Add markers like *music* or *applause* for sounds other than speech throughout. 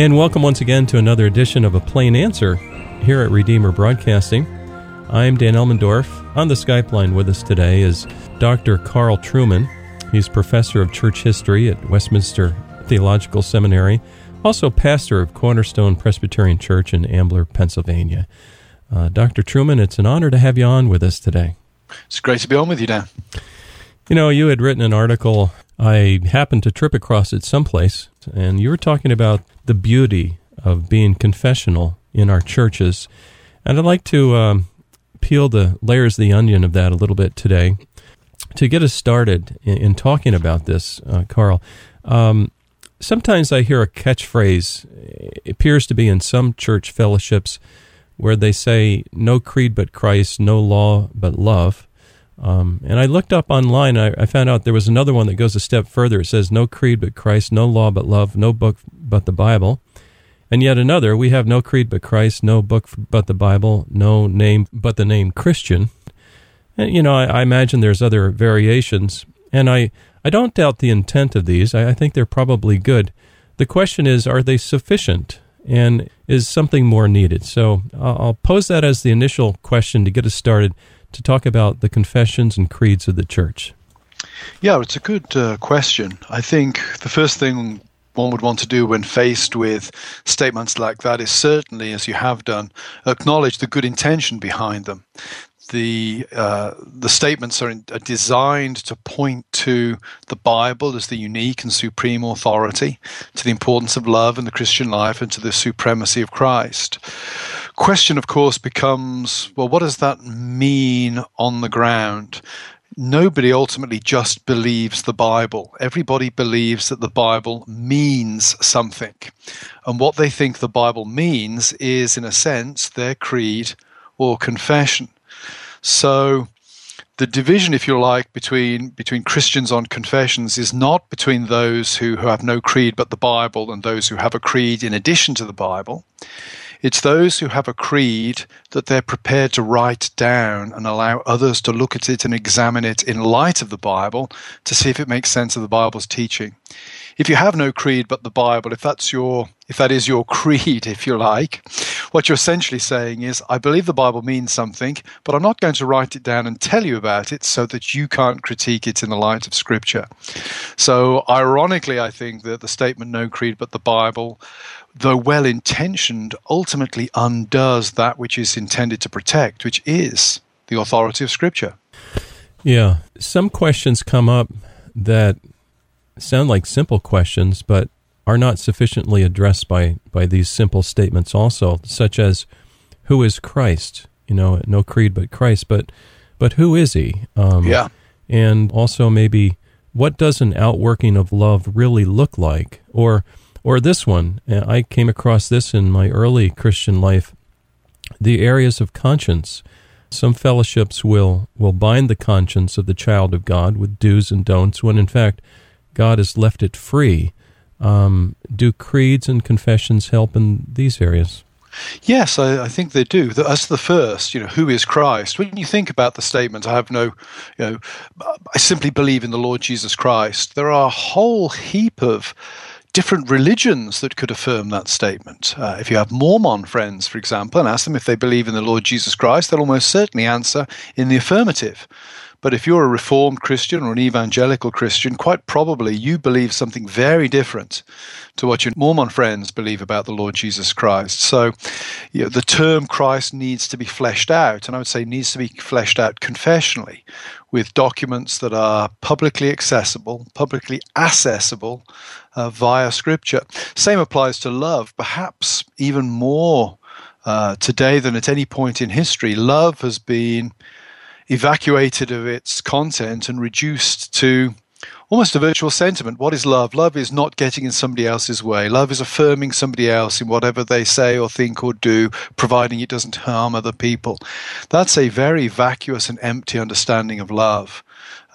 And welcome once again to another edition of A Plain Answer here at Redeemer Broadcasting. I'm Dan Elmendorf. On the Skype line with us today is Dr. Carl Trueman. He's professor of church history at Westminster Theological Seminary, also pastor of Cornerstone Presbyterian Church in Ambler, Pennsylvania. Uh, Dr. Trueman, it's an honor to have you on with us today. It's great to be on with you, Dan. You know, you had written an article. I happened to trip across it someplace, and you were talking about the beauty of being confessional in our churches. And I'd like to um, peel the layers of the onion of that a little bit today. To get us started in, in talking about this, uh, Carl, um, sometimes I hear a catchphrase, appears to be in some church fellowships, where they say, No creed but Christ, no law but love. Um, and I looked up online, I, I, found out there was another one that goes a step further. It says, No creed but Christ, no law but love, no book but the Bible. And yet another, we have no creed but Christ, no book but the Bible, no name but the name Christian. And, you know, I, I imagine there's other variations. And I, I don't doubt the intent of these. I, I think they're probably good. The question is, are they sufficient? And is something more needed? So I'll pose that as the initial question to get us started to talk about the confessions and creeds of the church? Yeah, it's a good uh, question. I think the first thing one would want to do when faced with statements like that is certainly, as you have done, acknowledge the good intention behind them. The uh, the statements are, in, are, designed to point to the Bible as the unique and supreme authority, to the importance of love in the Christian life, and to the supremacy of Christ question, of course, becomes well, what does that mean on the ground? Nobody ultimately just believes the Bible. Everybody believes that the Bible means something. And what they think the Bible means is, in a sense, their creed or confession. So, the division, if you like, between between Christians on confessions is not between those who, who have no creed but the Bible and those who have a creed in addition to the Bible. It's those who have a creed that they're prepared to write down and allow others to look at it and examine it in light of the Bible to see if it makes sense of the Bible's teaching. If you have no creed but the Bible, if that's your if that is your *laughs* creed, if you like, what you're essentially saying is, I believe the Bible means something, but I'm not going to write it down and tell you about it so that you can't critique it in the light of Scripture. So, ironically, I think that the statement, no creed but the Bible, though well intentioned, ultimately undoes that which is intended to protect, which is the authority of Scripture. Yeah. Some questions come up that sound like simple questions, but are not sufficiently addressed by, by these simple statements also, such as who is Christ? You know, no creed but Christ, but but who is he? Um, yeah. And also maybe what does an outworking of love really look like? Or or this one, uh, I came across this in my early Christian life. The areas of conscience. Some fellowships will, will bind the conscience of the child of God with do's and don'ts, when in fact God has left it free. Um, do creeds and confessions help in these areas? Yes, I, I, think they do. That's the first. You know, who is Christ? When you think about the statement, I have no, you know, I simply believe in the Lord Jesus Christ. There are a whole heap of different religions that could affirm that statement. Uh, if you have Mormon friends, for example, and ask them if they believe in the Lord Jesus Christ, they'll almost certainly answer in the affirmative. But if you're a Reformed Christian or an evangelical Christian, quite probably you believe something very different to what your Mormon friends believe about the Lord Jesus Christ. So you know, the term Christ needs to be fleshed out, and I would say needs to be fleshed out confessionally with documents that are publicly accessible, publicly accessible uh, via Scripture. Same applies to love, perhaps even more uh, today than at any point in history. Love has been evacuated of its content and reduced to almost a virtual sentiment. What is love? Love is not getting in somebody else's way. Love is affirming somebody else in whatever they say or think or do, providing it doesn't harm other people. That's a very vacuous and empty understanding of love.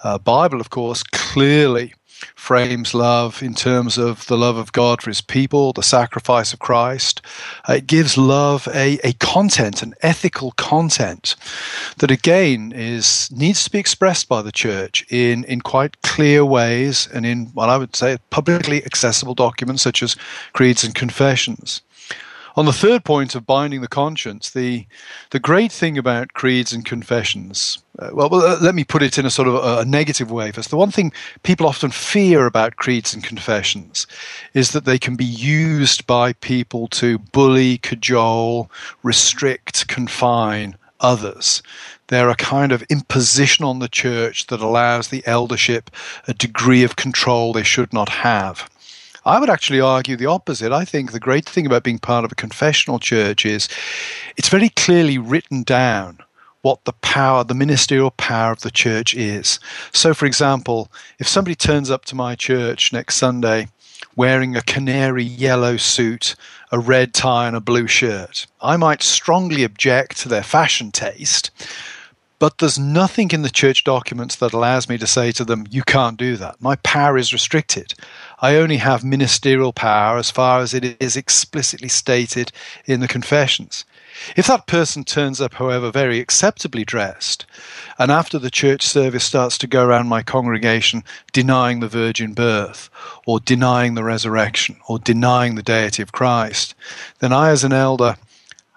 Uh, Bible, of course, clearly frames love in terms of the love of God for his people, the sacrifice of Christ. Uh, it gives love a, a content, an ethical content that again is needs to be expressed by the church in, in quite clear ways and in what I would say publicly accessible documents such as creeds and confessions. On the third point of binding the conscience, the the great thing about creeds and confessions, uh, well, uh, let me put it in a sort of a, a negative way first. The one thing people often fear about creeds and confessions is that they can be used by people to bully, cajole, restrict, confine others. They're a kind of imposition on the church that allows the eldership a degree of control they should not have. I would actually argue the opposite. I think the great thing about being part of a confessional church is it's very clearly written down what the power, the ministerial power of the church is. So, for example, if somebody turns up to my church next Sunday wearing a canary yellow suit, a red tie, and a blue shirt, I might strongly object to their fashion taste. But there's nothing in the church documents that allows me to say to them, you can't do that. My power is restricted. I only have ministerial power as far as it is explicitly stated in the confessions. If that person turns up, however, very acceptably dressed, and after the church service starts to go around my congregation denying the virgin birth, or denying the resurrection, or denying the deity of Christ, then I, as an elder,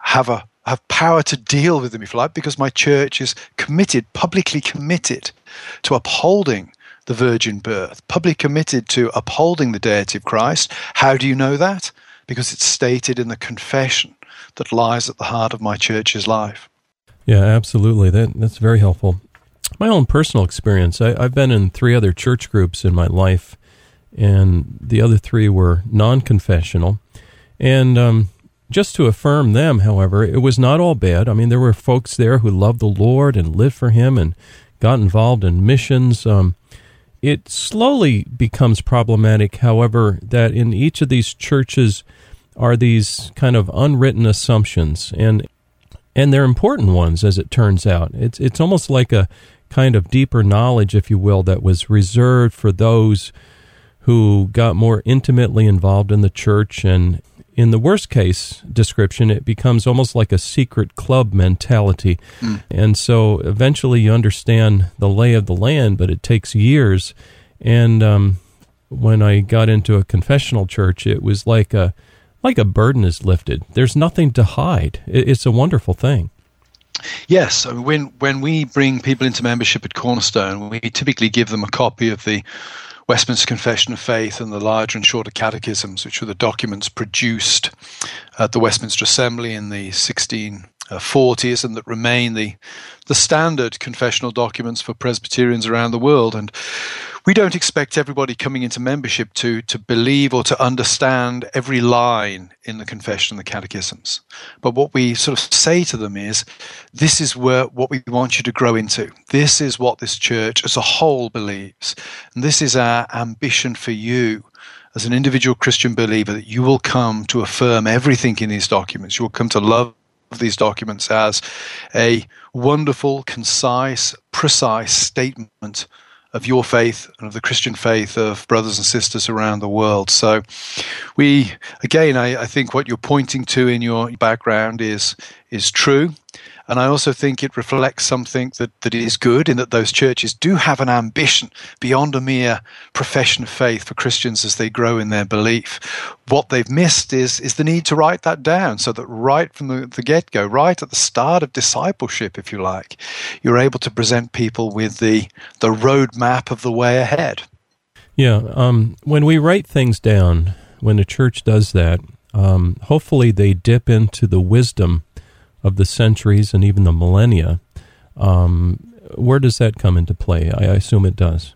have a have power to deal with them, if you like, because my church is committed, publicly committed to upholding the virgin birth, publicly committed to upholding the deity of Christ. How do you know that? Because it's stated in the confession that lies at the heart of my church's life. Yeah, absolutely. That that's very helpful. My own personal experience. I, have been in three other church groups in my life, and the other three were non-confessional. And um, just to affirm them, however, it was not all bad. I mean, there were folks there who loved the Lord and lived for Him and got involved in missions. Um, it slowly becomes problematic, however, that in each of these churches are these kind of unwritten assumptions, and and they're important ones, as it turns out. It's it's almost like a kind of deeper knowledge, if you will, that was reserved for those who got more intimately involved in the church and in the worst case description, it becomes almost like a secret club mentality. Mm. And so eventually you understand the lay of the land, but it takes years. And um, when I got into a confessional church, it was like a like a burden is lifted. There's nothing to hide. It's a wonderful thing. Yes, I mean, when when we bring people into membership at Cornerstone, we typically give them a copy of the Westminster Confession of Faith and the larger and shorter catechisms, which were the documents produced at the Westminster Assembly in the Uh, 1640s and that remain the, the standard confessional documents for Presbyterians around the world. And we don't expect everybody coming into membership to to believe or to understand every line in the confession and the catechisms. But what we sort of say to them is, this is where what we want you to grow into. This is what this church as a whole believes, and this is our ambition for you as an individual Christian believer that you will come to affirm everything in these documents. You will come to love these documents as a wonderful, concise, precise statement of your faith and of the Christian faith of brothers and sisters around the world. So, we again, I, I, think what you're pointing to in your background is is true. And I also think it reflects something that, that is good in that those churches do have an ambition beyond a mere profession of faith for Christians as they grow in their belief. What they've missed is, is the need to write that down so that right from the, the get go, right at the start of discipleship, if you like, you're able to present people with the, the roadmap of the way ahead. Yeah. Um, when we write things down, when the church does that, um, hopefully they dip into the wisdom of the centuries and even the millennia. Um, where does that come into play? I assume it does.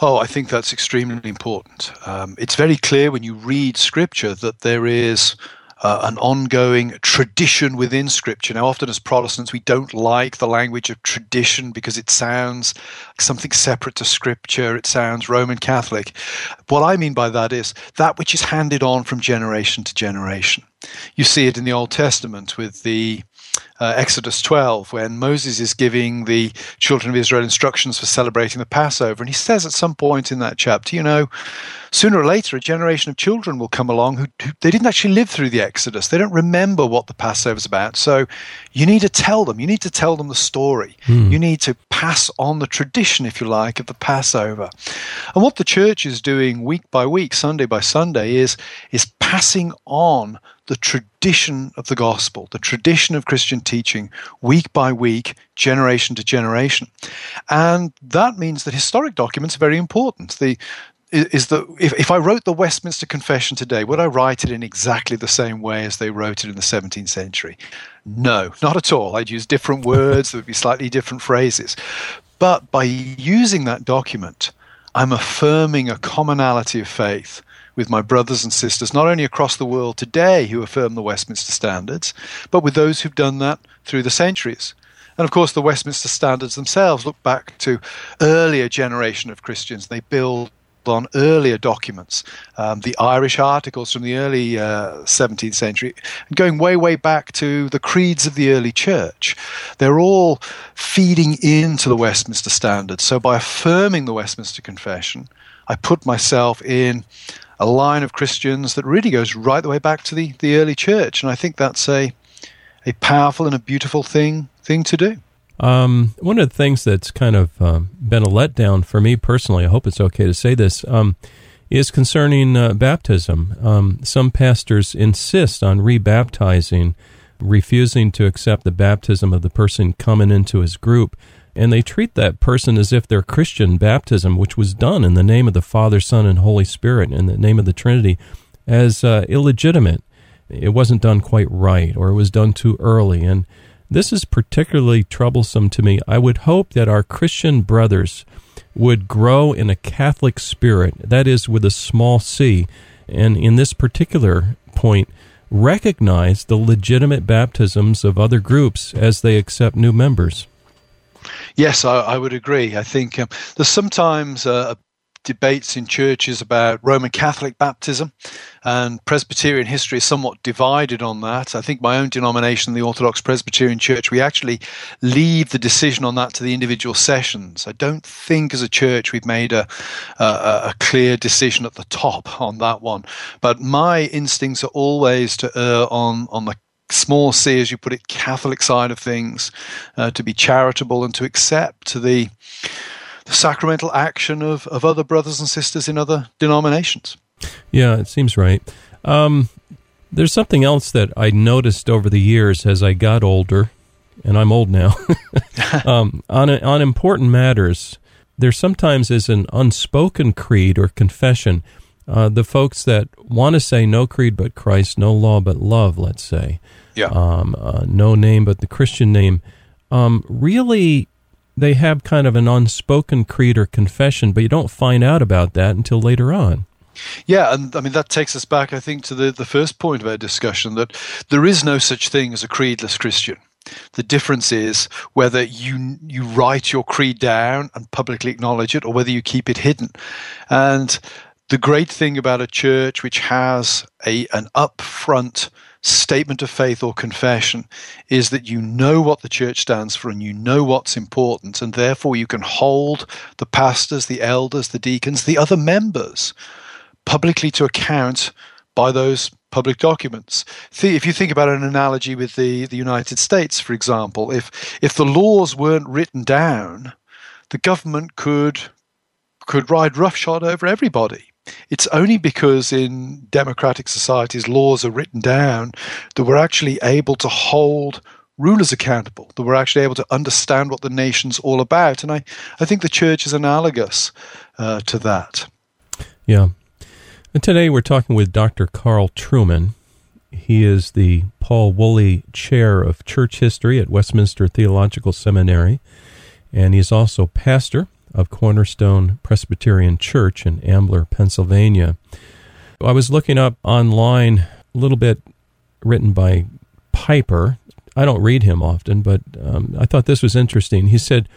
Oh, I think that's extremely important. Um, it's very clear when you read scripture that there is uh, an ongoing tradition within Scripture. Now, often as Protestants, we don't like the language of tradition because it sounds something separate to Scripture. It sounds Roman Catholic. What I mean by that is that which is handed on from generation to generation. You see it in the Old Testament with the uh, Exodus 12, when Moses is giving the children of Israel instructions for celebrating the Passover. And he says at some point in that chapter, you know, sooner or later, a generation of children will come along who, who they didn't actually live through the Exodus. They don't remember what the Passover is about. So you need to tell them. You need to tell them the story. Hmm. You need to pass on the tradition, if you like, of the Passover. And what the church is doing week by week, Sunday by Sunday, is, is passing on the tradition of the gospel, the tradition of Christian teaching, week by week, generation to generation. And that means that historic documents are very important. The, is that if, if I wrote the Westminster Confession today, would I write it in exactly the same way as they wrote it in the 17th century? No, not at all. I'd use different words, there would be slightly different phrases. But by using that document, I'm affirming a commonality of faith with my brothers and sisters, not only across the world today who affirm the Westminster Standards, but with those who've done that through the centuries. And of course, the Westminster Standards themselves look back to earlier generation of Christians. They build on earlier documents, um, the Irish articles from the early uh, 17th century, and going way, way back to the creeds of the early church. They're all feeding into the Westminster Standards. So by affirming the Westminster Confession, I put myself in a line of Christians that really goes right the way back to the, the early church. And I think that's a, a powerful and a beautiful thing, thing to do. Um, one of the things that's kind of um, been a letdown for me personally, I hope it's okay to say this, um, is concerning uh, baptism. Um, some pastors insist on rebaptizing, refusing to accept the baptism of the person coming into his group and they treat that person as if their Christian baptism, which was done in the name of the Father, Son, and Holy Spirit, in the name of the Trinity, as uh, illegitimate. It wasn't done quite right, or it was done too early. And this is particularly troublesome to me. I would hope that our Christian brothers would grow in a Catholic spirit, that is, with a small c, and in this particular point, recognize the legitimate baptisms of other groups as they accept new members. Yes, I, I would agree. I think um, there's sometimes uh, debates in churches about Roman Catholic baptism, and Presbyterian history is somewhat divided on that. I think my own denomination, the Orthodox Presbyterian Church, we actually leave the decision on that to the individual sessions. I don't think as a church we've made a, a, a clear decision at the top on that one. But my instincts are always to err on, on the small c, as you put it, Catholic side of things, uh, to be charitable and to accept the, the sacramental action of, of other brothers and sisters in other denominations. Yeah, it seems right. Um, there's something else that I noticed over the years as I got older, and I'm old now. *laughs* *laughs* um, on on important matters, there sometimes is an unspoken creed or confession. Uh, the folks that want to say no creed but Christ, no law but love, let's say, yeah. um, uh, no name but the Christian name, um, really they have kind of an unspoken creed or confession, but you don't find out about that until later on. Yeah, and I mean that takes us back, I think, to the, the first point of our discussion that there is no such thing as a creedless Christian. The difference is whether you you write your creed down and publicly acknowledge it, or whether you keep it hidden. And the great thing about a church which has a an upfront statement of faith or confession is that you know what the church stands for and you know what's important, and therefore you can hold the pastors, the elders, the deacons, the other members publicly to account by those public documents. If you think about an analogy with the, the United States, for example, if if the laws weren't written down, the government could could ride roughshod over everybody. It's only because in democratic societies laws are written down that we're actually able to hold rulers accountable, that we're actually able to understand what the nation's all about. And I, I think the church is analogous uh, to that. Yeah. And today we're talking with Dr. Carl Trueman. He is the Paul Woolley Chair of Church History at Westminster Theological Seminary, and he's also pastor of Cornerstone Presbyterian Church in Ambler, Pennsylvania. I was looking up online a little bit written by Piper. I don't read him often, but um, I thought this was interesting. He said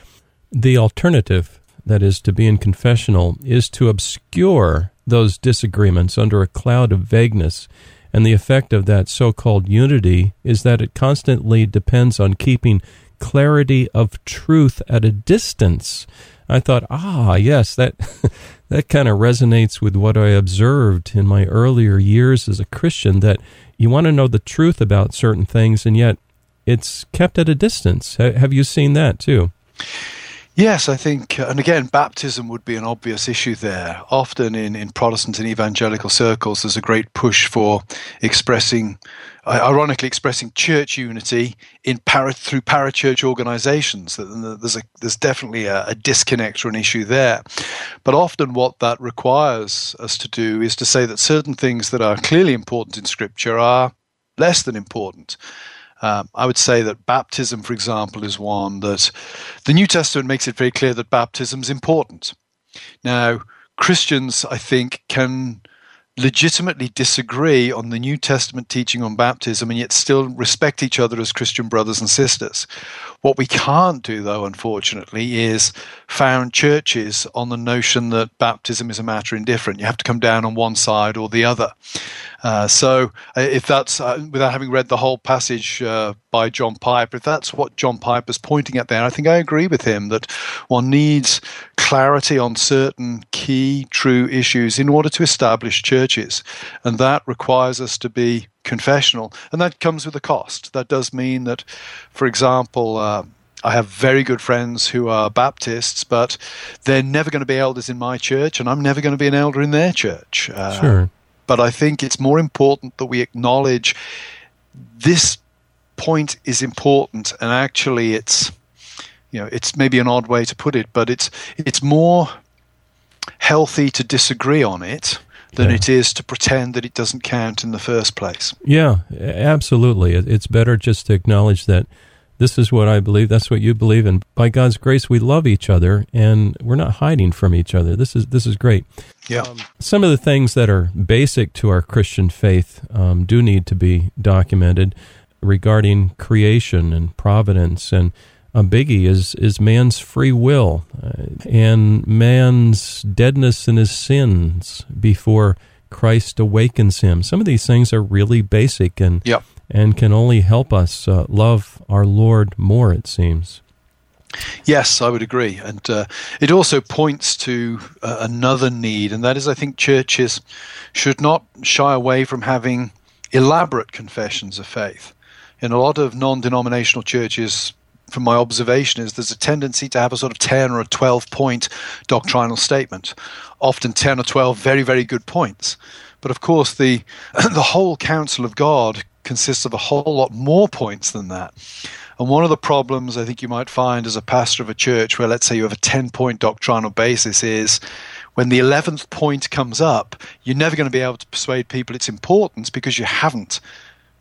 the alternative, that is, to be in confessional, is to obscure those disagreements under a cloud of vagueness And the effect of that so called unity is that it constantly depends on keeping clarity of truth at a distance. I thought, ah, yes, that *laughs* that kind of resonates with what I observed in my earlier years as a Christian that you want to know the truth about certain things and yet it's kept at a distance. Have you seen that too? Yes, I think, uh, and again, baptism would be an obvious issue there. Often in, in Protestant and evangelical circles, there's a great push for expressing, ironically, expressing church unity in para, through parachurch organizations. There's, a, there's definitely a, a disconnect or an issue there. But often, what that requires us to do is to say that certain things that are clearly important in Scripture are less than important. Um, I would say that baptism, for example, is one that the New Testament makes it very clear that baptism is important. Now, Christians, I think, can legitimately disagree on the New Testament teaching on baptism and yet still respect each other as Christian brothers and sisters. What we can't do, though, unfortunately, is found churches on the notion that baptism is a matter indifferent. You have to come down on one side or the other. Uh, so, uh, if that's uh, without having read the whole passage uh, by John Piper, if that's what John Piper's pointing at there, I think I agree with him that one needs clarity on certain key, true issues in order to establish churches. And that requires us to be confessional. And that comes with a cost. That does mean that, for example, uh, I have very good friends who are Baptists, but they're never going to be elders in my church, and I'm never going to be an elder in their church. Uh, sure. But I think it's more important that we acknowledge this point is important, and actually, it's you know, it's maybe an odd way to put it, but it's it's more healthy to disagree on it than yeah. it is to pretend that it doesn't count in the first place. Yeah, absolutely. It's better just to acknowledge that this is what I believe, that's what you believe, and by God's grace, we love each other, and we're not hiding from each other. This is this is great. Yeah. Um, some of the things that are basic to our Christian faith um, do need to be documented regarding creation and providence and a biggie is is man's free will uh, and man's deadness in his sins before Christ awakens him. Some of these things are really basic and yep. And can only help us uh, love our Lord more. It seems. Yes, I would agree, and uh, it also points to uh, another need, and that is, I think churches should not shy away from having elaborate confessions of faith. In a lot of non-denominational churches, from my observation is there's a tendency to have a sort of 10 or a 12 point doctrinal statement often 10 or 12 very very good points but of course the *clears throat* the whole counsel of god consists of a whole lot more points than that and one of the problems i think you might find as a pastor of a church where let's say you have a 10 point doctrinal basis is when the 11th point comes up you're never going to be able to persuade people its importance because you haven't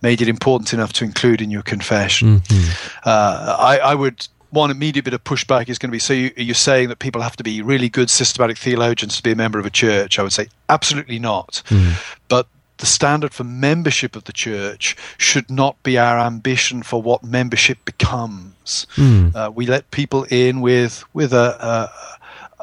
made it important enough to include in your confession. Mm-hmm. Uh, I, I, would one immediate bit of pushback is going to be so you, you're saying that people have to be really good systematic theologians to be a member of a church. I would say absolutely not. Mm. But the standard for membership of the church should not be our ambition for what membership becomes. Mm. Uh, we let people in with with a, a,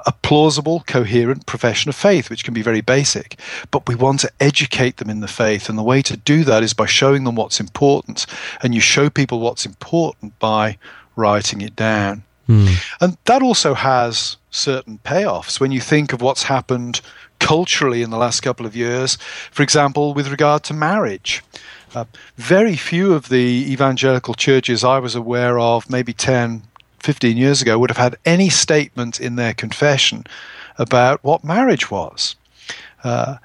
a plausible, coherent profession of faith, which can be very basic. But we want to educate them in the faith. And the way to do that is by showing them what's important. And you show people what's important by writing it down. Mm. And that also has certain payoffs when you think of what's happened culturally in the last couple of years, for example, with regard to marriage. Uh, very few of the evangelical churches I was aware of, maybe 10, 15 years ago would have had any statement in their confession about what marriage was. Uh,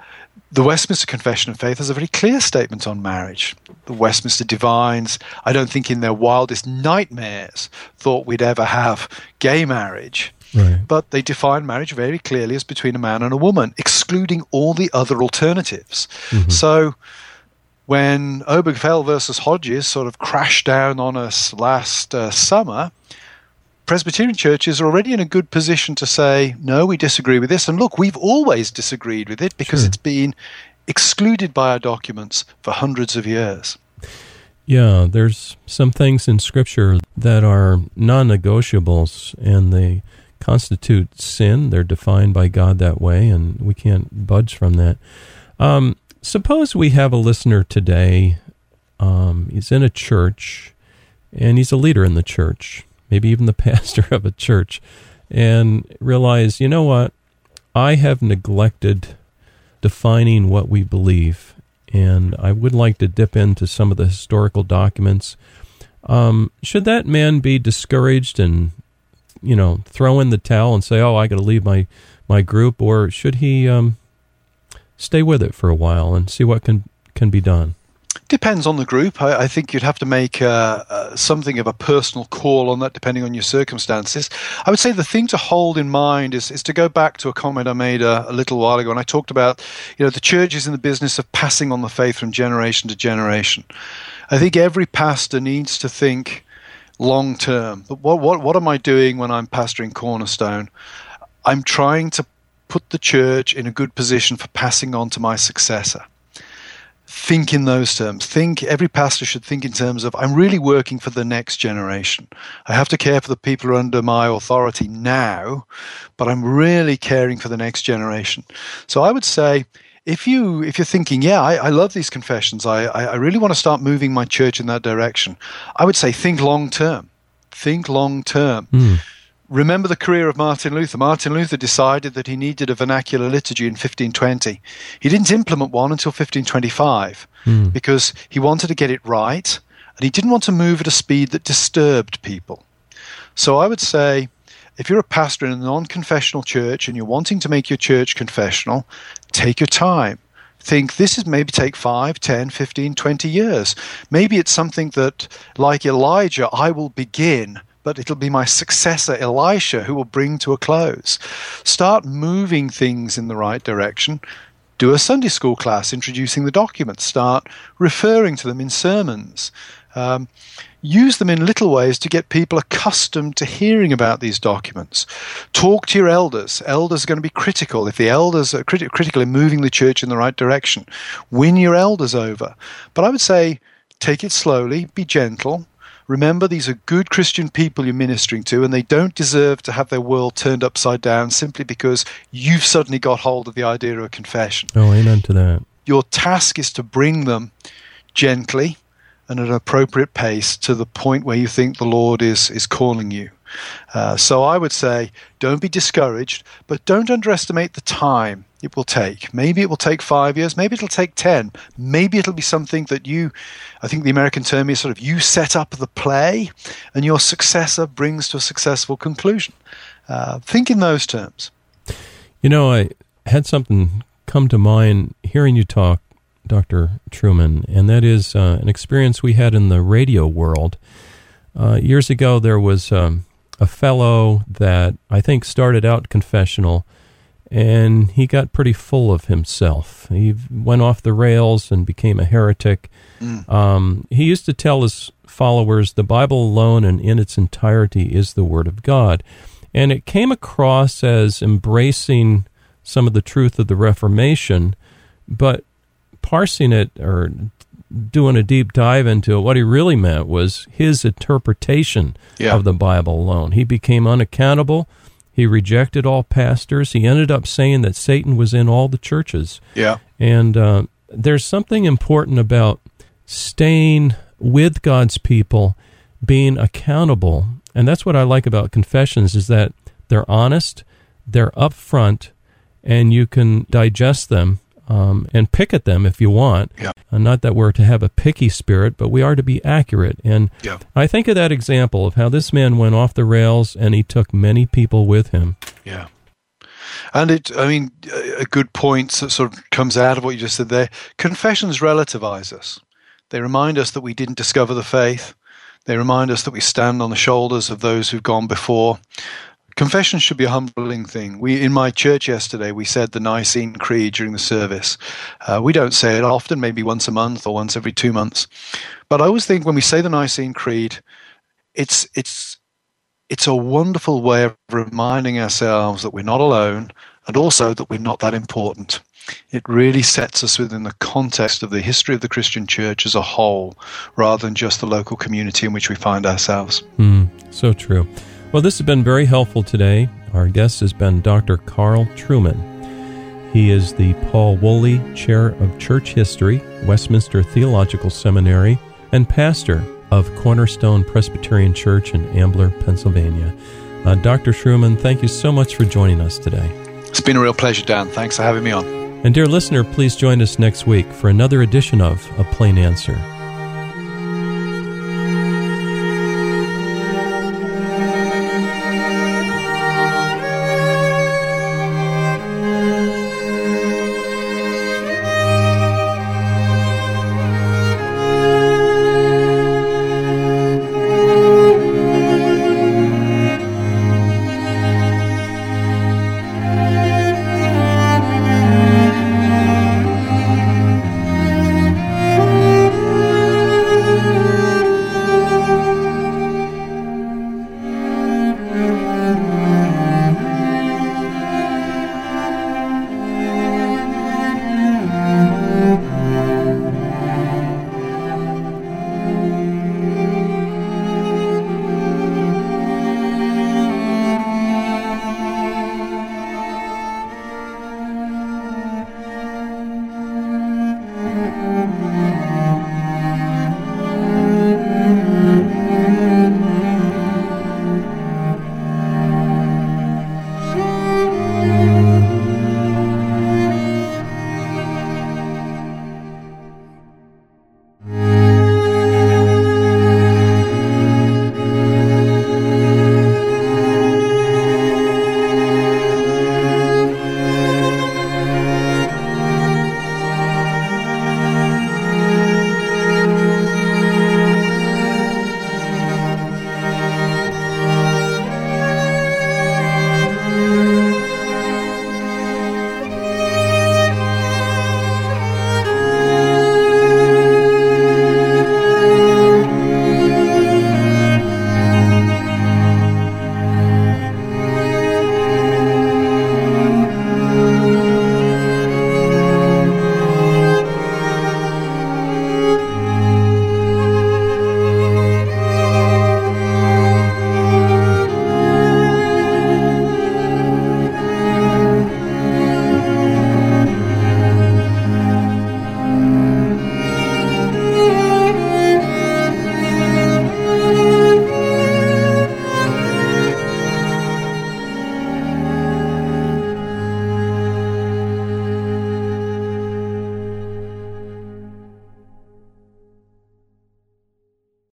the Westminster Confession of Faith has a very clear statement on marriage. The Westminster Divines, I don't think in their wildest nightmares thought we'd ever have gay marriage. Right. But they define marriage very clearly as between a man and a woman, excluding all the other alternatives. Mm-hmm. So when Obergefell versus Hodges sort of crashed down on us last uh, summer, Presbyterian churches are already in a good position to say, no, we disagree with this. And look, we've always disagreed with it because sure. it's been excluded by our documents for hundreds of years. Yeah, there's some things in Scripture that are non negotiables and they constitute sin. They're defined by God that way, and we can't budge from that. Um, Suppose we have a listener today. Um, he's in a church, and he's a leader in the church, maybe even the *laughs* pastor of a church, and realize, you know what? I have neglected defining what we believe, and I would like to dip into some of the historical documents. Um, should that man be discouraged and, you know, throw in the towel and say, "Oh, I got to leave my my group," or should he um, stay with it for a while and see what can can be done? Depends on the group. I, I think you'd have to make uh, uh, something of a personal call on that, depending on your circumstances. I would say the thing to hold in mind is, is to go back to a comment I made a, a little while ago, and I talked about, you know, the church is in the business of passing on the faith from generation to generation. I think every pastor needs to think long term. But what, what, what am I doing when I'm pastoring Cornerstone? I'm trying to put the church in a good position for passing on to my successor think in those terms. Think every pastor should think in terms of I'm really working for the next generation. I have to care for the people who are under my authority now, but I'm really caring for the next generation. So I would say if you if you're thinking, yeah, I, I love these confessions, I, I, I really want to start moving my church in that direction, I would say think long term. Think long term. Mm remember the career of Martin Luther. Martin Luther decided that he needed a vernacular liturgy in 1520. He didn't implement one until 1525 mm. because he wanted to get it right and he didn't want to move at a speed that disturbed people. So I would say if you're a pastor in a non confessional church and you're wanting to make your church confessional, take your time. Think this is maybe take 5, 10, 15, 20 years. Maybe it's something that, like Elijah, I will begin but it'll be my successor, Elisha, who will bring to a close. Start moving things in the right direction. Do a Sunday school class introducing the documents. Start referring to them in sermons. Um, use them in little ways to get people accustomed to hearing about these documents. Talk to your elders. Elders are going to be critical. If the elders are criti- critical in moving the church in the right direction, win your elders over. But I would say take it slowly, be gentle, Remember, these are good Christian people you're ministering to, and they don't deserve to have their world turned upside down simply because you've suddenly got hold of the idea of a confession. Oh, amen to that. Your task is to bring them gently and at an appropriate pace to the point where you think the Lord is, is calling you. Uh, so I would say don't be discouraged, but don't underestimate the time it will take. Maybe it will take five years, maybe it'll take 10. Maybe it'll be something that you, I think the American term is sort of you set up the play and your successor brings to a successful conclusion. Uh, think in those terms. You know, I had something come to mind hearing you talk, Dr. Trueman, and that is uh, an experience we had in the radio world. Uh, years ago, there was um, a fellow that I think started out confessional and he got pretty full of himself. He went off the rails and became a heretic. Mm. Um, he used to tell his followers the Bible alone and in its entirety is the Word of God. And it came across as embracing some of the truth of the Reformation, but parsing it or doing a deep dive into it, what he really meant was his interpretation yeah. of the Bible alone. He became unaccountable he rejected all pastors. He ended up saying that Satan was in all the churches. Yeah. And uh, there's something important about staying with God's people, being accountable. And that's what I like about confessions is that they're honest, they're upfront, and you can digest them um, and pick at them if you want. Yeah. Uh, not that we're to have a picky spirit, but we are to be accurate. And yeah. I think of that example of how this man went off the rails and he took many people with him. Yeah. And it, I mean, a good point that sort of comes out of what you just said there. Confessions relativize us. They remind us that we didn't discover the faith. They remind us that we stand on the shoulders of those who've gone before. Confession should be a humbling thing. We in my church yesterday we said the Nicene Creed during the service. Uh, we don't say it often, maybe once a month or once every two months. But I always think when we say the Nicene Creed, it's it's it's a wonderful way of reminding ourselves that we're not alone and also that we're not that important. It really sets us within the context of the history of the Christian church as a whole, rather than just the local community in which we find ourselves. Mm, so true. Well, this has been very helpful today. Our guest has been Dr. Carl Trueman. He is the Paul Woolley Chair of Church History, Westminster Theological Seminary, and pastor of Cornerstone Presbyterian Church in Ambler, Pennsylvania. Uh, Dr. Trueman, thank you so much for joining us today. It's been a real pleasure, Dan. Thanks for having me on. And, dear listener, please join us next week for another edition of A Plain Answer.